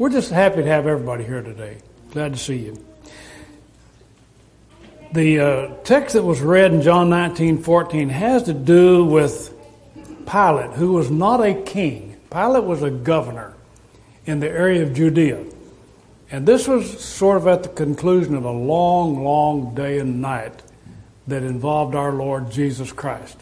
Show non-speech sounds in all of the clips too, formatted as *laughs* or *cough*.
we're just happy to have everybody here today. Glad to see you. The uh, text that was read in John 19 14 has to do with Pilate, who was not a king. Pilate was a governor in the area of Judea. And this was sort of at the conclusion of a long, long day and night that involved our Lord Jesus Christ.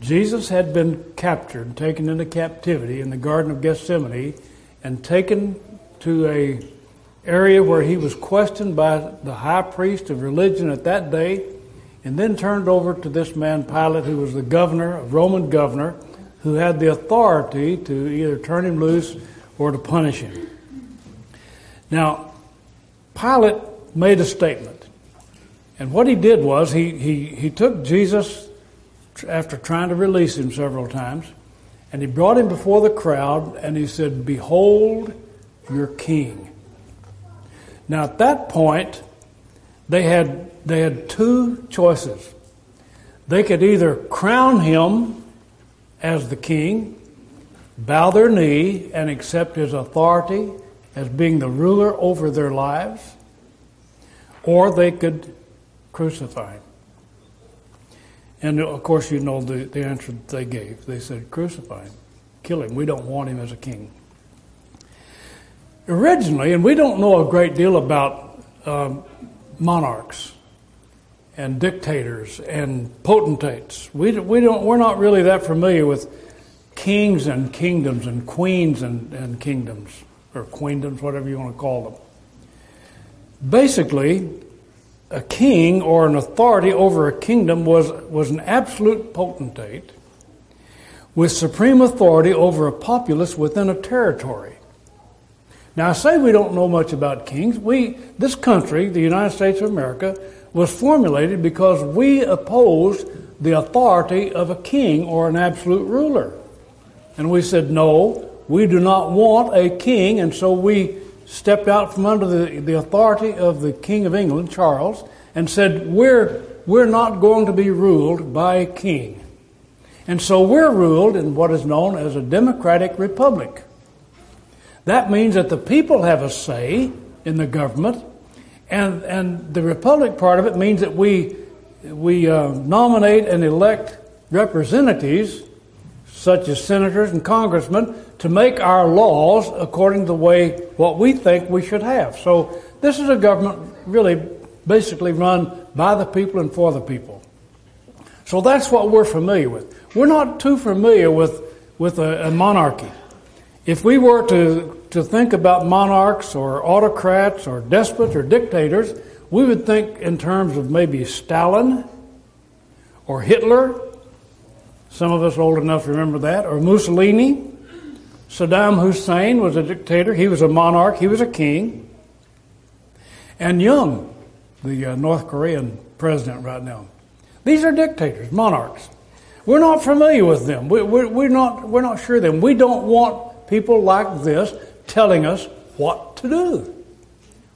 Jesus had been captured, taken into captivity in the Garden of Gethsemane, and taken to a area where he was questioned by the high priest of religion at that day, and then turned over to this man Pilate, who was the governor, a Roman governor, who had the authority to either turn him loose or to punish him. Now, Pilate made a statement. And what he did was he, he, he took Jesus after trying to release him several times, and he brought him before the crowd and he said, Behold your king. Now at that point, they had, they had two choices. They could either crown him as the king, bow their knee, and accept his authority as being the ruler over their lives, or they could crucify him. And of course, you know the, the answer they gave. They said, crucify him, kill him. We don't want him as a king. Originally, and we don't know a great deal about um, monarchs and dictators and potentates. We, we don't, we're not really that familiar with kings and kingdoms and queens and, and kingdoms, or queendoms, whatever you want to call them. Basically, a king or an authority over a kingdom was, was an absolute potentate with supreme authority over a populace within a territory. Now, I say we don't know much about kings. We, this country, the United States of America, was formulated because we opposed the authority of a king or an absolute ruler. And we said, no, we do not want a king, and so we stepped out from under the, the authority of the King of England, Charles, and said, we're, we're not going to be ruled by a king. And so we're ruled in what is known as a democratic republic. That means that the people have a say in the government, and, and the republic part of it means that we, we uh, nominate and elect representatives, such as senators and congressmen, to make our laws according to the way what we think we should have. So this is a government really basically run by the people and for the people. So that's what we're familiar with. We're not too familiar with, with a, a monarchy. If we were to, to think about monarchs or autocrats or despots or dictators, we would think in terms of maybe Stalin or Hitler. Some of us old enough remember that, or Mussolini. Saddam Hussein was a dictator. He was a monarch. He was a king. And Young, the uh, North Korean president right now. These are dictators, monarchs. We're not familiar with them. We, we, we're, not, we're not sure of them. We don't want people like this telling us what to do,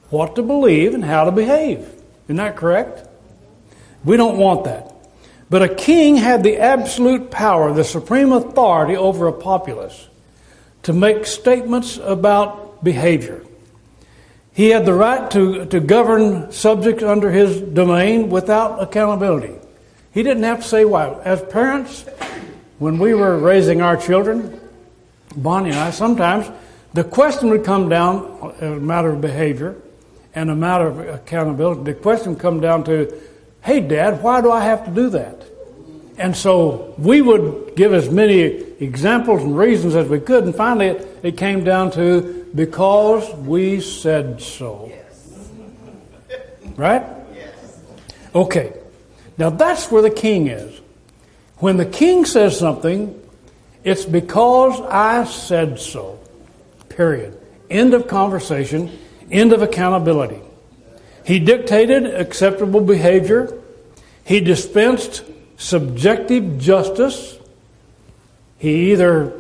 what to believe, and how to behave. Isn't that correct? We don't want that. But a king had the absolute power, the supreme authority over a populace to make statements about behavior. He had the right to, to govern subjects under his domain without accountability. He didn't have to say why. As parents, when we were raising our children, Bonnie and I, sometimes the question would come down, as a matter of behavior and a matter of accountability, the question would come down to, hey, Dad, why do I have to do that? And so we would give as many examples and reasons as we could, and finally it, it came down to because we said so. Right? Yes. Okay. Now that's where the king is. When the king says something, it's because I said so. Period. End of conversation. End of accountability. He dictated acceptable behavior. He dispensed subjective justice. He either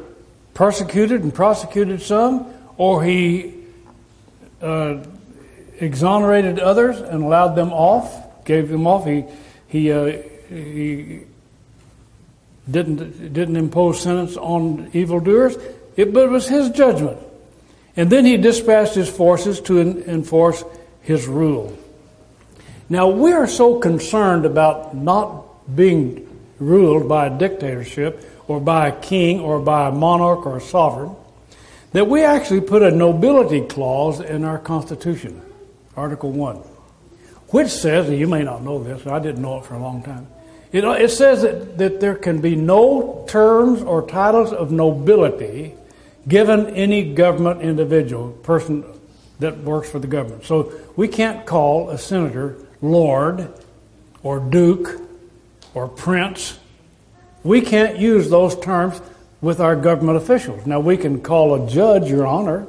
persecuted and prosecuted some, or he uh, exonerated others and allowed them off, gave them off. He he uh, he didn't didn't impose sentence on evildoers. It, but it was his judgment. And then he dispatched his forces to enforce his rule. Now, we are so concerned about not being ruled by a dictatorship or by a king or by a monarch or a sovereign that we actually put a nobility clause in our Constitution, Article 1, which says, and you may not know this, I didn't know it for a long time, it, it says that, that there can be no terms or titles of nobility given any government individual, person that works for the government. So we can't call a senator Lord or Duke or Prince. We can't use those terms with our government officials. Now, we can call a judge, Your Honor,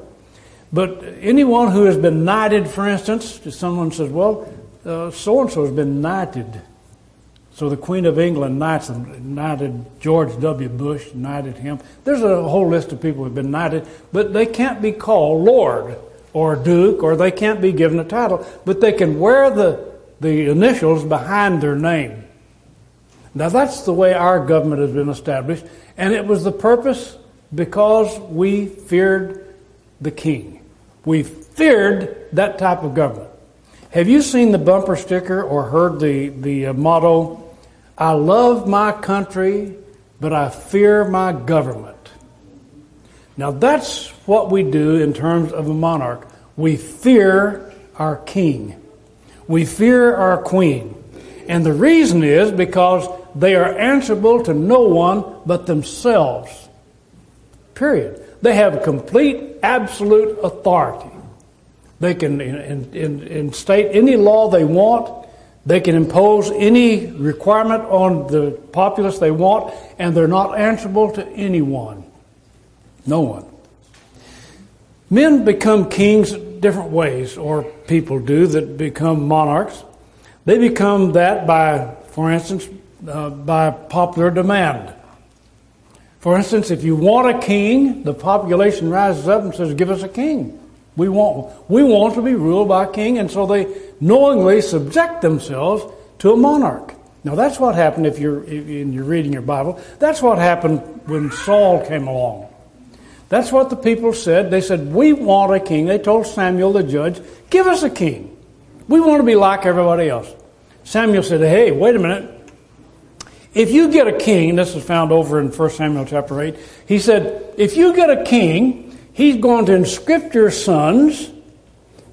but anyone who has been knighted, for instance, someone says, Well, so and so has been knighted. So the Queen of England knights them, knighted George W. Bush, knighted him. There's a whole list of people who have been knighted, but they can't be called Lord or Duke, or they can't be given a title, but they can wear the, the initials behind their name. Now that's the way our government has been established, and it was the purpose because we feared the king. We feared that type of government. Have you seen the bumper sticker or heard the, the uh, motto, I love my country, but I fear my government. Now that's what we do in terms of a monarch. We fear our king. We fear our queen. And the reason is because they are answerable to no one but themselves. Period. They have complete, absolute authority. They can in, in, in state any law they want. They can impose any requirement on the populace they want, and they're not answerable to anyone. No one. Men become kings different ways, or people do that become monarchs. They become that by, for instance, uh, by popular demand. For instance, if you want a king, the population rises up and says, Give us a king. We want, we want to be ruled by a king, and so they knowingly subject themselves to a monarch. Now that's what happened if you're, if you're reading your Bible. That's what happened when Saul came along. That's what the people said. They said, We want a king. They told Samuel the judge, Give us a king. We want to be like everybody else. Samuel said, Hey, wait a minute. If you get a king, this is found over in 1 Samuel chapter 8, he said, If you get a king, He's going to inscript your sons,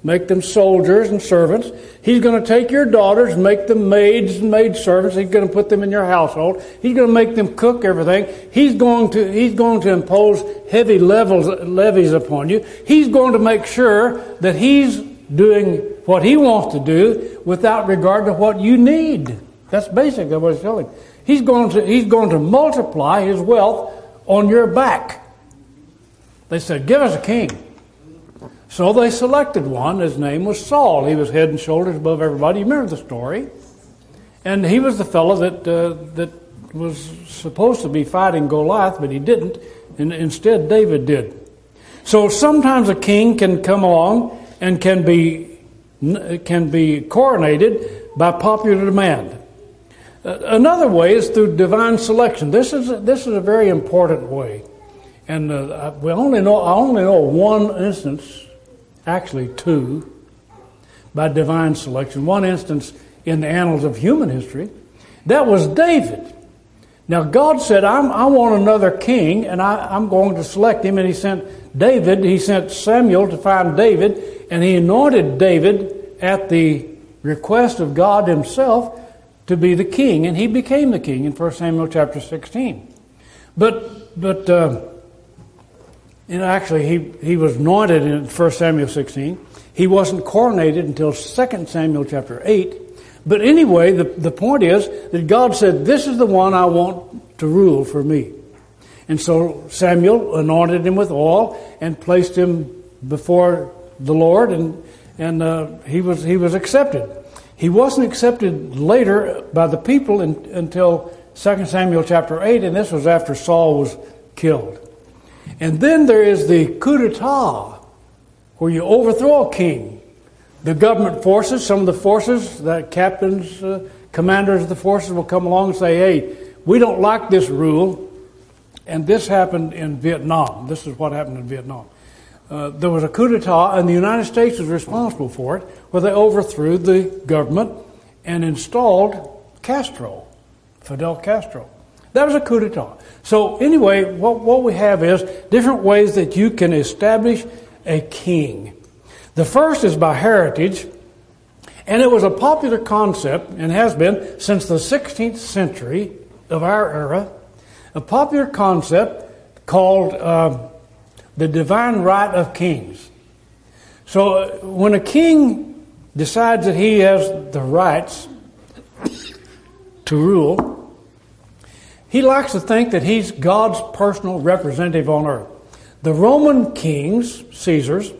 make them soldiers and servants. He's going to take your daughters, make them maids and maid servants. He's going to put them in your household. He's going to make them cook everything. He's going to, he's going to impose heavy levels, levies upon you. He's going to make sure that he's doing what he wants to do without regard to what you need. That's basically what he's telling. He's going to, he's going to multiply his wealth on your back. They said, Give us a king. So they selected one. His name was Saul. He was head and shoulders above everybody. You remember the story? And he was the fellow that, uh, that was supposed to be fighting Goliath, but he didn't. And instead, David did. So sometimes a king can come along and can be, can be coronated by popular demand. Uh, another way is through divine selection. This is, a, this is a very important way. And uh, we only know, I only know one instance, actually two, by divine selection. One instance in the annals of human history. That was David. Now, God said, i want another king, and I, am going to select him. And he sent David, he sent Samuel to find David, and he anointed David at the request of God himself to be the king. And he became the king in 1 Samuel chapter 16. But, but, uh, know, actually, he, he was anointed in 1 Samuel 16. He wasn't coronated until 2 Samuel chapter 8. But anyway, the, the point is that God said, This is the one I want to rule for me. And so Samuel anointed him with oil and placed him before the Lord, and, and uh, he, was, he was accepted. He wasn't accepted later by the people in, until 2 Samuel chapter 8, and this was after Saul was killed. And then there is the coup d'etat, where you overthrow a king. The government forces, some of the forces, the captains, uh, commanders of the forces will come along and say, hey, we don't like this rule. And this happened in Vietnam. This is what happened in Vietnam. uh, there was a coup d'etat, and the United States was responsible for it, where they overthrew the government and installed Castro, Fidel Castro. That was a coup d'etat. So, anyway, what, what we have is different ways that you can establish a king. The first is by heritage, and it was a popular concept and has been since the 16th century of our era, a popular concept called uh, the divine right of kings. So, uh, when a king decides that he has the rights to rule, he likes to think that he's God's personal representative on earth. The Roman kings, Caesars,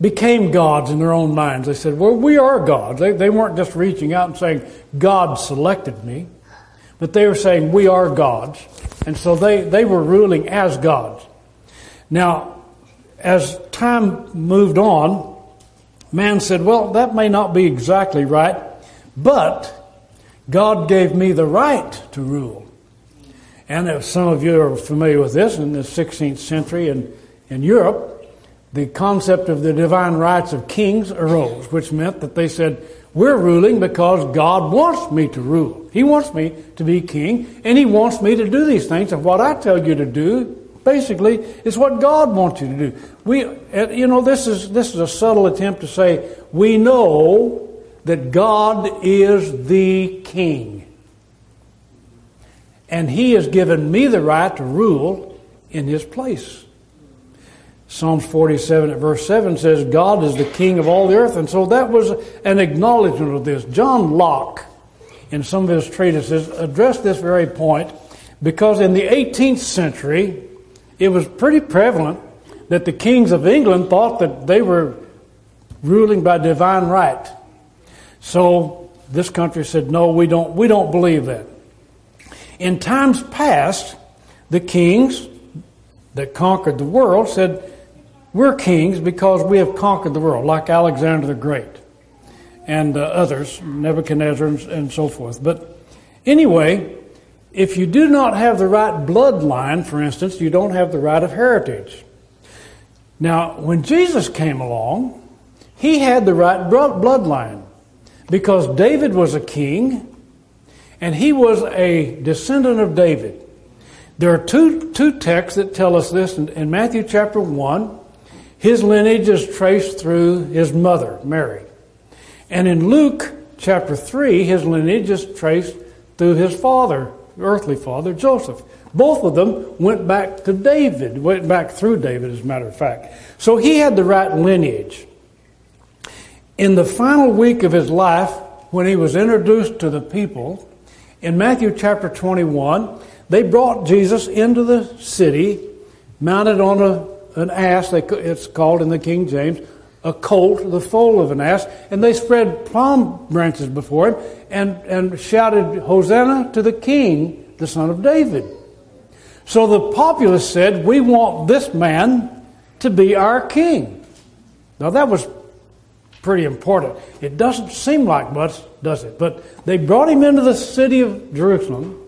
became gods in their own minds. They said, Well, we are gods. They, they weren't just reaching out and saying, God selected me, but they were saying, We are gods. And so they, they were ruling as gods. Now, as time moved on, man said, Well, that may not be exactly right, but God gave me the right to rule. And if some of you are familiar with this, in the 16th century in, in Europe, the concept of the divine rights of kings arose, which meant that they said, We're ruling because God wants me to rule. He wants me to be king, and He wants me to do these things. And what I tell you to do, basically, is what God wants you to do. We, uh, you know, this is, this is a subtle attempt to say, we know that God is the king. And He has given me the right to rule in His place. Psalms 47 at verse 7 says, God is the king of all the earth. And so that was an acknowledgement of this. John Locke, in some of his treatises, addressed this very point because in the 18th century, it was pretty prevalent that the kings of England thought that they were ruling by divine right. So this country said, no, we don't, we don't believe that. In times past, the kings that conquered the world said, we're kings because we have conquered the world, like Alexander the Great and uh, others, Nebuchadnezzar and, and so forth. But anyway, if you do not have the right bloodline, for instance, you don't have the right of heritage. Now, when Jesus came along, he had the right bloodline because David was a king and he was a descendant of David. There are two, two texts that tell us this in, in Matthew chapter 1 his lineage is traced through his mother, Mary. And in Luke chapter 3, his lineage is traced through his father, earthly father, Joseph. Both of them went back to David, went back through David, as a matter of fact. So he had the right lineage. In the final week of his life, when he was introduced to the people, in Matthew chapter 21, they brought Jesus into the city, mounted on a an ass, it's called in the King James, a colt, the foal of an ass, and they spread palm branches before him and, and shouted, Hosanna to the King, the son of David. So the populace said, We want this man to be our king. Now that was pretty important. It doesn't seem like much, does it? But they brought him into the city of Jerusalem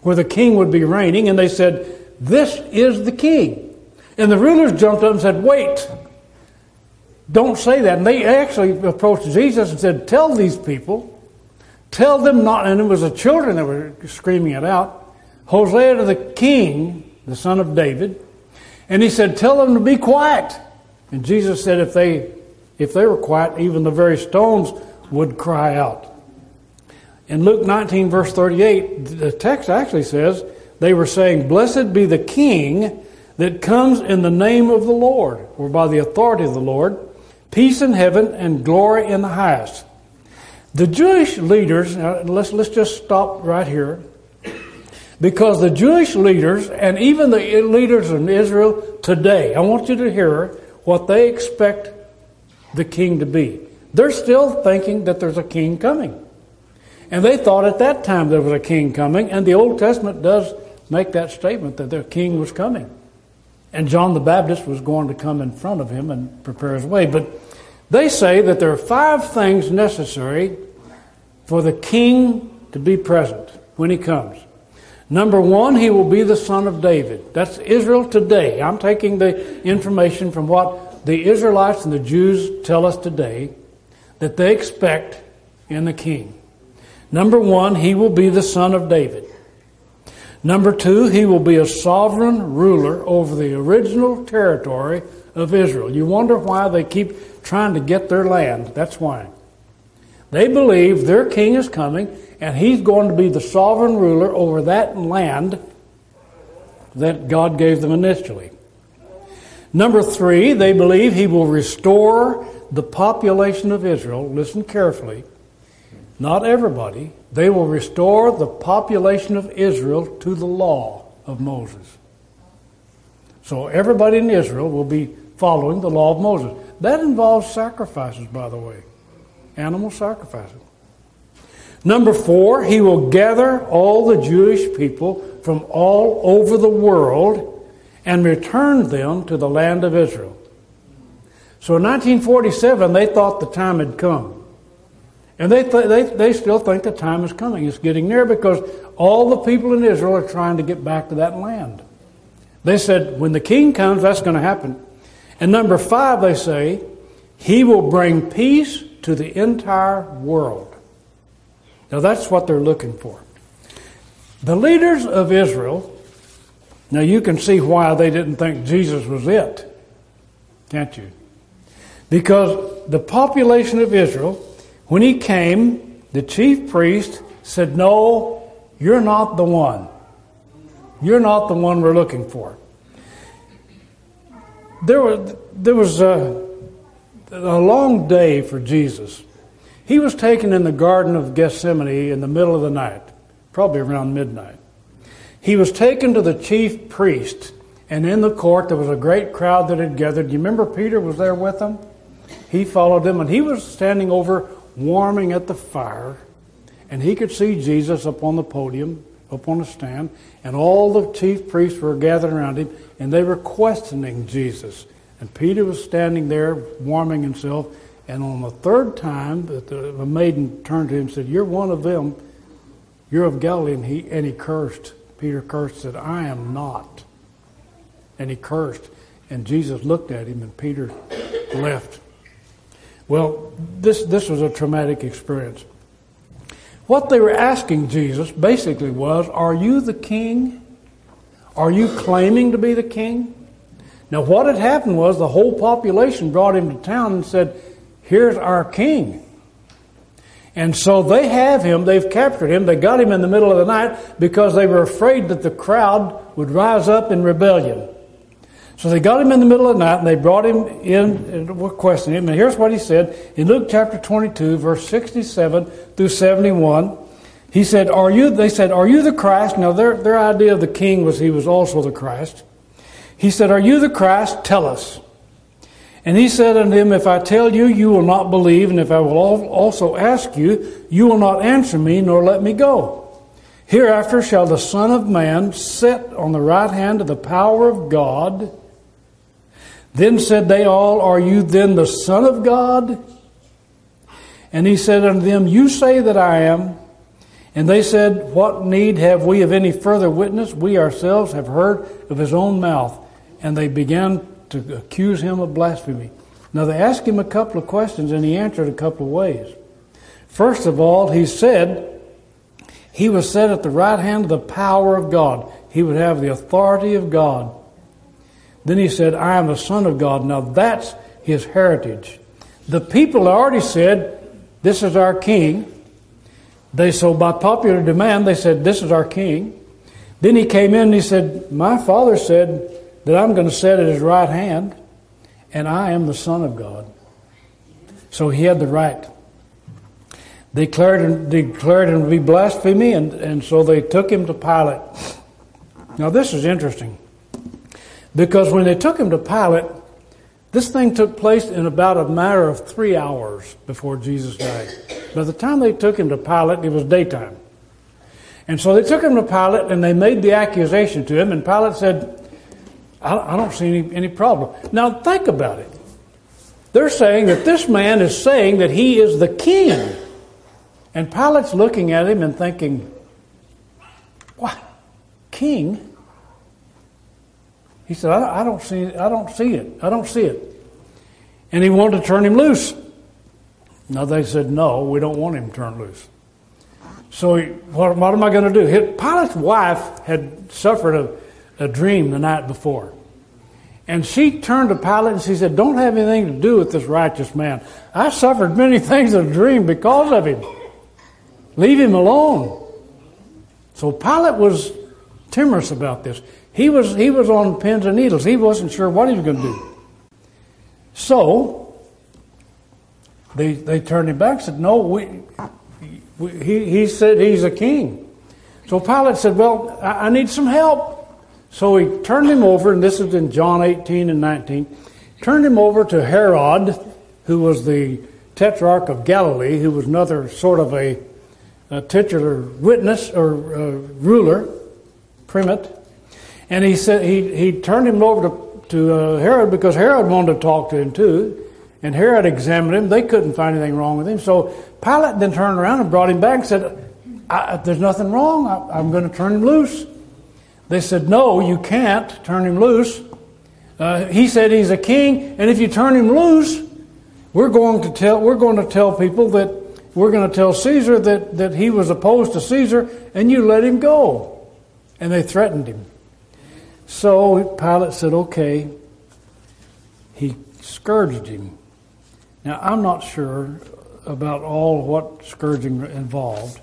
where the king would be reigning, and they said, This is the king. And the rulers jumped up and said, Wait, don't say that. And they actually approached Jesus and said, Tell these people, tell them not, and it was the children that were screaming it out, Hosea to the king, the son of David. And he said, Tell them to be quiet. And Jesus said, If they if they were quiet, even the very stones would cry out. In Luke 19, verse 38, the text actually says, They were saying, Blessed be the king that comes in the name of the Lord, or by the authority of the Lord, peace in heaven and glory in the highest. The Jewish leaders, let's, let's just stop right here, because the Jewish leaders and even the leaders in Israel today, I want you to hear what they expect the king to be. They're still thinking that there's a king coming. And they thought at that time there was a king coming, and the Old Testament does make that statement that their king was coming. And John the Baptist was going to come in front of him and prepare his way. But they say that there are five things necessary for the king to be present when he comes. Number one, he will be the son of David. That's Israel today. I'm taking the information from what the Israelites and the Jews tell us today that they expect in the king. Number one, he will be the son of David. Number two, he will be a sovereign ruler over the original territory of Israel. You wonder why they keep trying to get their land. That's why. They believe their king is coming and he's going to be the sovereign ruler over that land that God gave them initially. Number three, they believe he will restore the population of Israel. Listen carefully. Not everybody. They will restore the population of Israel to the law of Moses. So everybody in Israel will be following the law of Moses. That involves sacrifices, by the way, animal sacrifices. Number four, he will gather all the Jewish people from all over the world and returned them to the land of Israel. So in 1947, they thought the time had come. And they, th- they, they still think the time is coming. It's getting near because all the people in Israel are trying to get back to that land. They said, when the king comes, that's going to happen. And number five, they say, he will bring peace to the entire world. Now that's what they're looking for. The leaders of Israel, now you can see why they didn't think Jesus was it, can't you? Because the population of Israel, when he came, the chief priest said, No, you're not the one. You're not the one we're looking for. There was, there was a, a long day for Jesus. He was taken in the Garden of Gethsemane in the middle of the night, probably around midnight. He was taken to the chief priest, and in the court there was a great crowd that had gathered. You remember Peter was there with them? He followed them, and he was standing over warming at the fire, and he could see Jesus up on the podium, up on the stand, and all the chief priests were gathered around him, and they were questioning Jesus. And Peter was standing there warming himself, and on the third time, the maiden turned to him and said, You're one of them. You're of Galilee. And he, and he cursed. Peter cursed, said, I am not. And he cursed. And Jesus looked at him, and Peter left. Well, this, this was a traumatic experience. What they were asking Jesus basically was, Are you the king? Are you claiming to be the king? Now, what had happened was the whole population brought him to town and said, Here's our king. And so they have him, they've captured him, they got him in the middle of the night because they were afraid that the crowd would rise up in rebellion. So they got him in the middle of the night and they brought him in and were questioning him. And here's what he said in Luke chapter 22, verse 67 through 71. He said, Are you, they said, Are you the Christ? Now their, their idea of the king was he was also the Christ. He said, Are you the Christ? Tell us. And he said unto him, If I tell you, you will not believe, and if I will also ask you, you will not answer me, nor let me go. Hereafter shall the Son of Man sit on the right hand of the power of God. Then said they all, Are you then the Son of God? And he said unto them, You say that I am. And they said, What need have we of any further witness? We ourselves have heard of his own mouth. And they began to accuse him of blasphemy. Now, they asked him a couple of questions, and he answered a couple of ways. First of all, he said he was set at the right hand of the power of God. He would have the authority of God. Then he said, I am the Son of God. Now, that's his heritage. The people already said, This is our king. They so by popular demand they said, This is our king. Then he came in and he said, My father said, that I'm going to sit at his right hand, and I am the Son of God. So he had the right. They declared, declared him to be blasphemy, and, and so they took him to Pilate. Now, this is interesting because when they took him to Pilate, this thing took place in about a matter of three hours before Jesus died. By the time they took him to Pilate, it was daytime. And so they took him to Pilate and they made the accusation to him, and Pilate said, I, don't see any, any problem. Now, think about it. They're saying that this man is saying that he is the king. And Pilate's looking at him and thinking, what? king? He said, I, I don't see I don't see it. I don't see it. And he wanted to turn him loose. Now they said, no, we don't want him turned loose. So he, what, what, am I going to do? His, Pilate's wife had suffered a, a dream the night before. And she turned to Pilate and she said, Don't have anything to do with this righteous man. I suffered many *laughs* things in a dream because of him. Leave him alone. So Pilate was timorous about this. He was, he was on pins and needles. He wasn't sure what he was going to do. So, they, they turned him back and said, No, we, we, he, he said he's a king. So Pilate said, Well, I, I need some help. So he turned him over, and this is in John 18 and 19, turned him over to Herod, who was the tetrarch of Galilee, who was another sort of a, a titular witness or uh, ruler, primate. And he said he, he turned him over to, to uh, Herod because Herod wanted to talk to him too. And Herod examined him. They couldn't find anything wrong with him. So Pilate then turned around and brought him back and said, There's nothing wrong. I, I'm going to turn him loose. They said, No, you can't turn him loose. Uh, he said he's a king, and if you turn him loose, we're going to tell we're going to tell people that we're going to tell Caesar that, that he was opposed to Caesar, and you let him go. And they threatened him. So Pilate said, Okay. He scourged him. Now I'm not sure about all what scourging involved.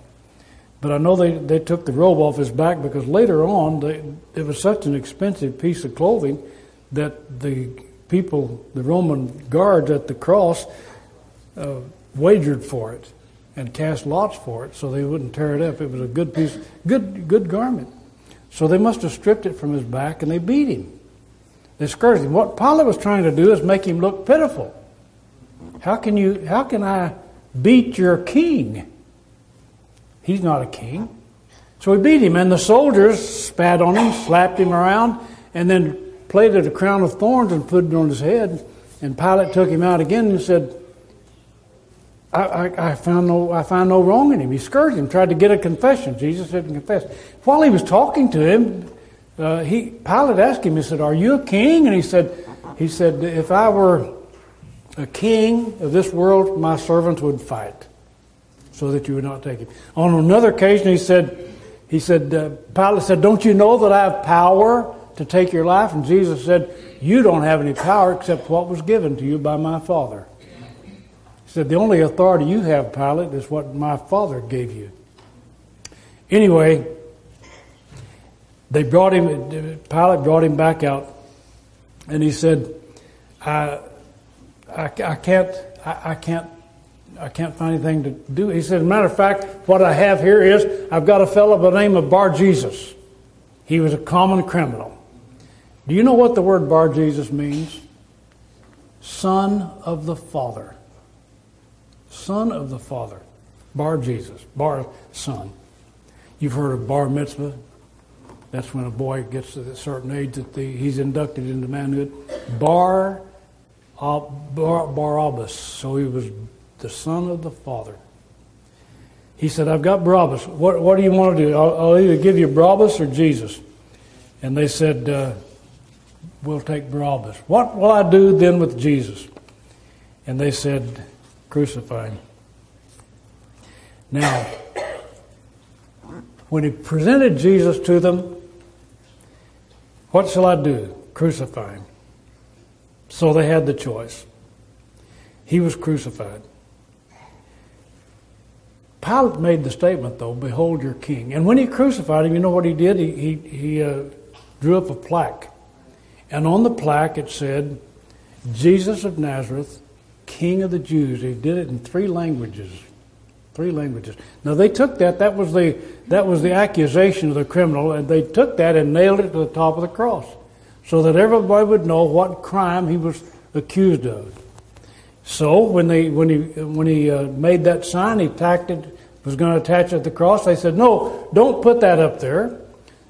But I know they, they took the robe off his back because later on they, it was such an expensive piece of clothing that the people, the Roman guards at the cross, uh, wagered for it and cast lots for it so they wouldn't tear it up. It was a good piece, good good garment. So they must have stripped it from his back and they beat him. They scourged him. What Pilate was trying to do is make him look pitiful. How can you? How can I beat your king? He's not a king. So he beat him, and the soldiers spat on him, slapped him around, and then plaited a crown of thorns and put it on his head. And Pilate took him out again and said, I, I, I, found no, I find no wrong in him. He scourged him, tried to get a confession. Jesus didn't confess. While he was talking to him, uh, he, Pilate asked him, he said, Are you a king? And he said, he said, If I were a king of this world, my servants would fight so that you would not take him. On another occasion, he said, he said, uh, Pilate said, Don't you know that I have power to take your life? And Jesus said, You don't have any power except what was given to you by my Father. He said, The only authority you have, Pilate, is what my Father gave you. Anyway, they brought him, Pilate brought him back out, and he said, I, I, I can't, I, I can't I can't find anything to do. He said, matter of fact, what I have here is I've got a fellow by the name of Bar Jesus. He was a common criminal. Do you know what the word Bar Jesus means? Son of the Father. Son of the Father. Bar Jesus. Bar Son. You've heard of bar mitzvah. That's when a boy gets to a certain age that the, he's inducted into manhood. Bar, uh, bar Barabbas. So he was the Son of the Father. He said, I've got Barabbas. What, what do you want to do? I'll, I'll either give you Barabbas or Jesus. And they said, uh, We'll take Barabbas. What will I do then with Jesus? And they said, Crucify him. Now, when he presented Jesus to them, what shall I do? Crucify him. So they had the choice. He was crucified. Pilate made the statement, though, Behold your king. And when he crucified him, you know what he did? He, he, he uh, drew up a plaque. And on the plaque it said, Jesus of Nazareth, King of the Jews. He did it in three languages. Three languages. Now they took that, that was the that was the accusation of the criminal, and they took that and nailed it to the top of the cross. So that everybody would know what crime he was accused of. So when they when he when he uh, made that sign, he tacked it was going to attach it to the cross. They said, "No, don't put that up there.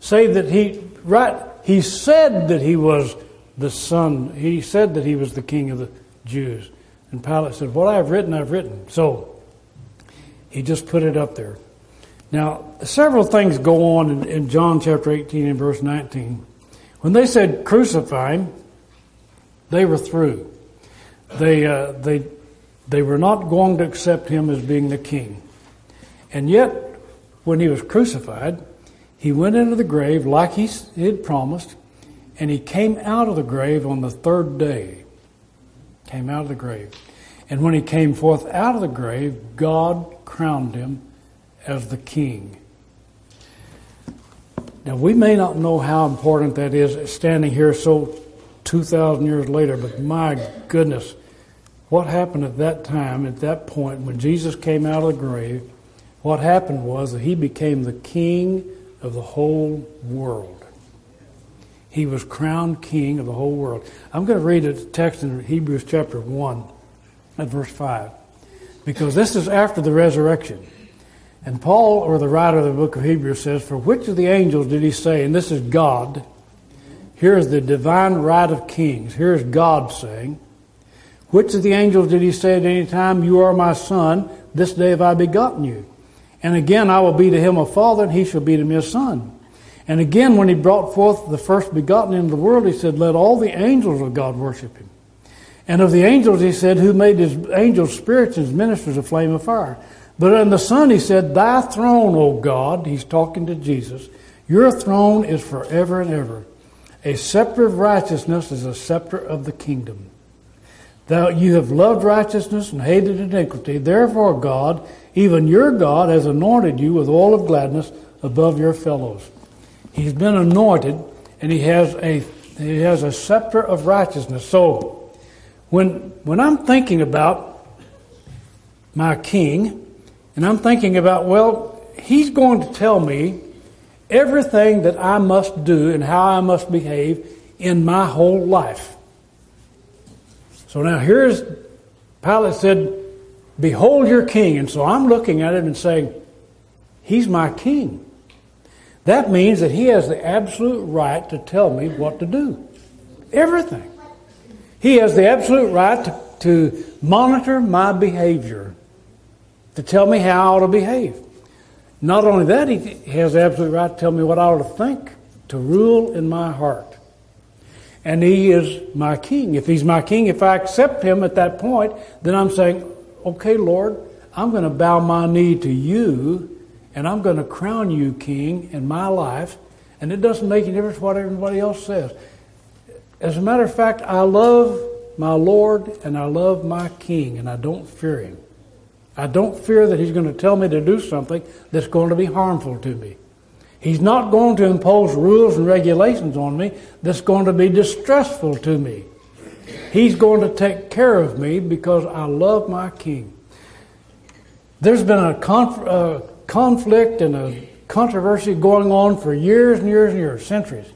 Say that he right. He said that he was the son. He said that he was the king of the Jews." And Pilate said, "What I have written, I've written." So he just put it up there. Now, several things go on in, in John chapter 18 and verse 19. When they said crucify him, they were through. They, uh, they, they were not going to accept him as being the king. And yet, when he was crucified, he went into the grave like he had promised, and he came out of the grave on the third day. Came out of the grave. And when he came forth out of the grave, God crowned him as the king. Now, we may not know how important that is standing here so 2,000 years later, but my goodness, what happened at that time, at that point, when Jesus came out of the grave, what happened was that he became the king of the whole world. He was crowned king of the whole world. I'm going to read a text in Hebrews chapter 1 at verse 5, because this is after the resurrection. And Paul, or the writer of the book of Hebrews, says, For which of the angels did he say, and this is God, here is the divine right of kings. Here is God saying, Which of the angels did he say at any time, You are my son, this day have I begotten you? And again, I will be to him a father, and he shall be to me a son. And again, when he brought forth the first begotten into the world, he said, Let all the angels of God worship him. And of the angels, he said, Who made his angels spirits and his ministers a flame of fire. But in the Son, he said, Thy throne, O God, he's talking to Jesus, your throne is forever and ever. A scepter of righteousness is a scepter of the kingdom. Thou, you have loved righteousness and hated iniquity. Therefore, God, even your God, has anointed you with oil of gladness above your fellows. He's been anointed, and he has a he has a scepter of righteousness. So, when when I'm thinking about my King, and I'm thinking about, well, he's going to tell me everything that I must do and how I must behave in my whole life. So now here's Pilate said, Behold your king. And so I'm looking at him and saying, He's my king. That means that he has the absolute right to tell me what to do. Everything. He has the absolute right to, to monitor my behavior to tell me how I ought to behave. Not only that, he has absolute right to tell me what I ought to think, to rule in my heart. And he is my king. If he's my king, if I accept him at that point, then I'm saying, okay, Lord, I'm going to bow my knee to you, and I'm going to crown you king in my life, and it doesn't make any difference what everybody else says. As a matter of fact, I love my Lord and I love my king, and I don't fear him. I don't fear that he's going to tell me to do something that's going to be harmful to me. He's not going to impose rules and regulations on me that's going to be distressful to me. He's going to take care of me because I love my king. There's been a conf- uh, conflict and a controversy going on for years and years and years, centuries,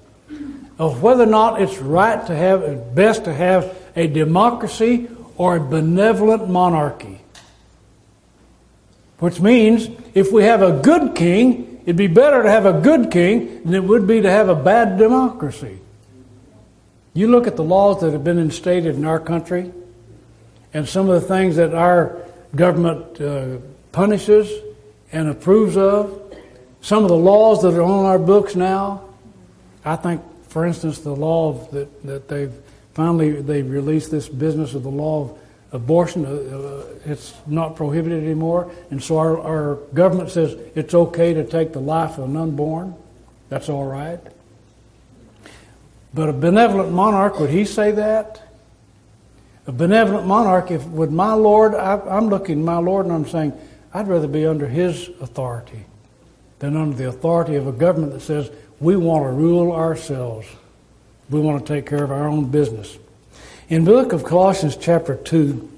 of whether or not it's right to have, best to have a democracy or a benevolent monarchy. Which means if we have a good king, it'd be better to have a good king than it would be to have a bad democracy. You look at the laws that have been instated in our country and some of the things that our government uh, punishes and approves of, some of the laws that are on our books now. I think, for instance, the law that, that they've finally they've released this business of the law of abortion, uh, uh, it's not prohibited anymore. And so our, our government says it's okay to take the life of an unborn. That's all right. But a benevolent monarch, would he say that? A benevolent monarch, if would my Lord, I, I'm looking my Lord and I'm saying, I'd rather be under his authority than under the authority of a government that says we want to rule ourselves. We want to take care of our own business. In the book of Colossians, chapter 2,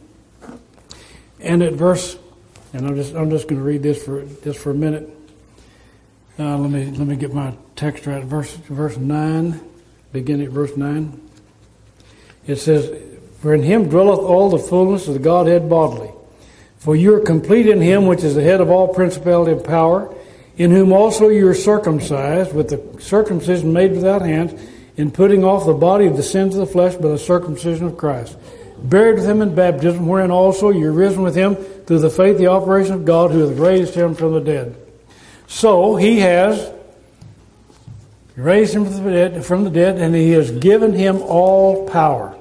and at verse, and I'm just, I'm just going to read this for just for a minute. Uh, let me let me get my text right. Verse verse nine, beginning at verse nine. It says, "For in Him dwelleth all the fullness of the Godhead bodily. For you are complete in Him, which is the head of all principality and power, in whom also you are circumcised with the circumcision made without hands." In putting off the body of the sins of the flesh by the circumcision of Christ, buried with him in baptism, wherein also you're risen with him through the faith, the operation of God, who hath raised him from the dead. So he has raised him from the, dead, from the dead, and he has given him all power.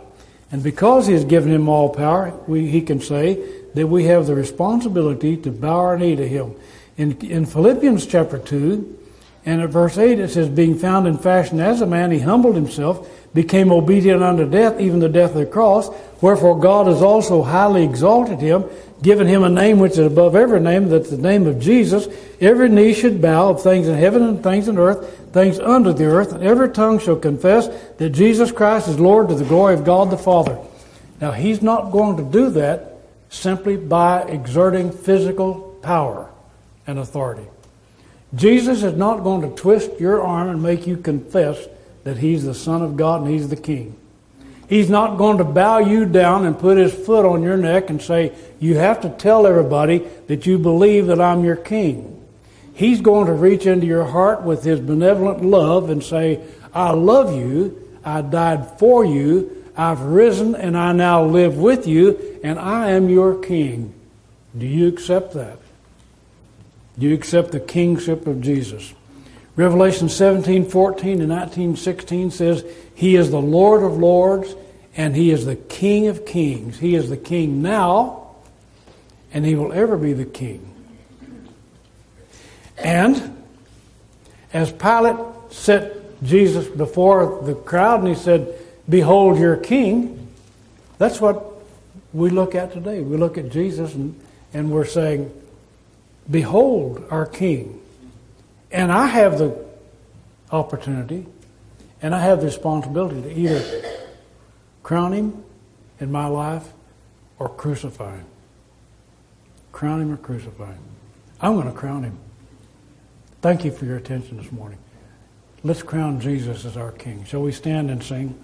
And because he has given him all power, we, he can say that we have the responsibility to bow our knee to him. In, in Philippians chapter 2, and at verse 8 it says, Being found in fashion as a man, he humbled himself, became obedient unto death, even the death of the cross. Wherefore God has also highly exalted him, given him a name which is above every name, that the name of Jesus, every knee should bow of things in heaven and things in earth, things under the earth, and every tongue shall confess that Jesus Christ is Lord to the glory of God the Father. Now, he's not going to do that simply by exerting physical power and authority. Jesus is not going to twist your arm and make you confess that he's the Son of God and he's the King. He's not going to bow you down and put his foot on your neck and say, You have to tell everybody that you believe that I'm your King. He's going to reach into your heart with his benevolent love and say, I love you. I died for you. I've risen and I now live with you, and I am your king. Do you accept that? Do you accept the kingship of Jesus? Revelation 17, 14 and 19, 16 says, He is the Lord of lords and He is the King of kings. He is the King now and He will ever be the King. And as Pilate set Jesus before the crowd and he said, Behold your King, that's what we look at today. We look at Jesus and, and we're saying, Behold our King. And I have the opportunity and I have the responsibility to either crown him in my life or crucify him. Crown him or crucify him. I'm going to crown him. Thank you for your attention this morning. Let's crown Jesus as our King. Shall we stand and sing?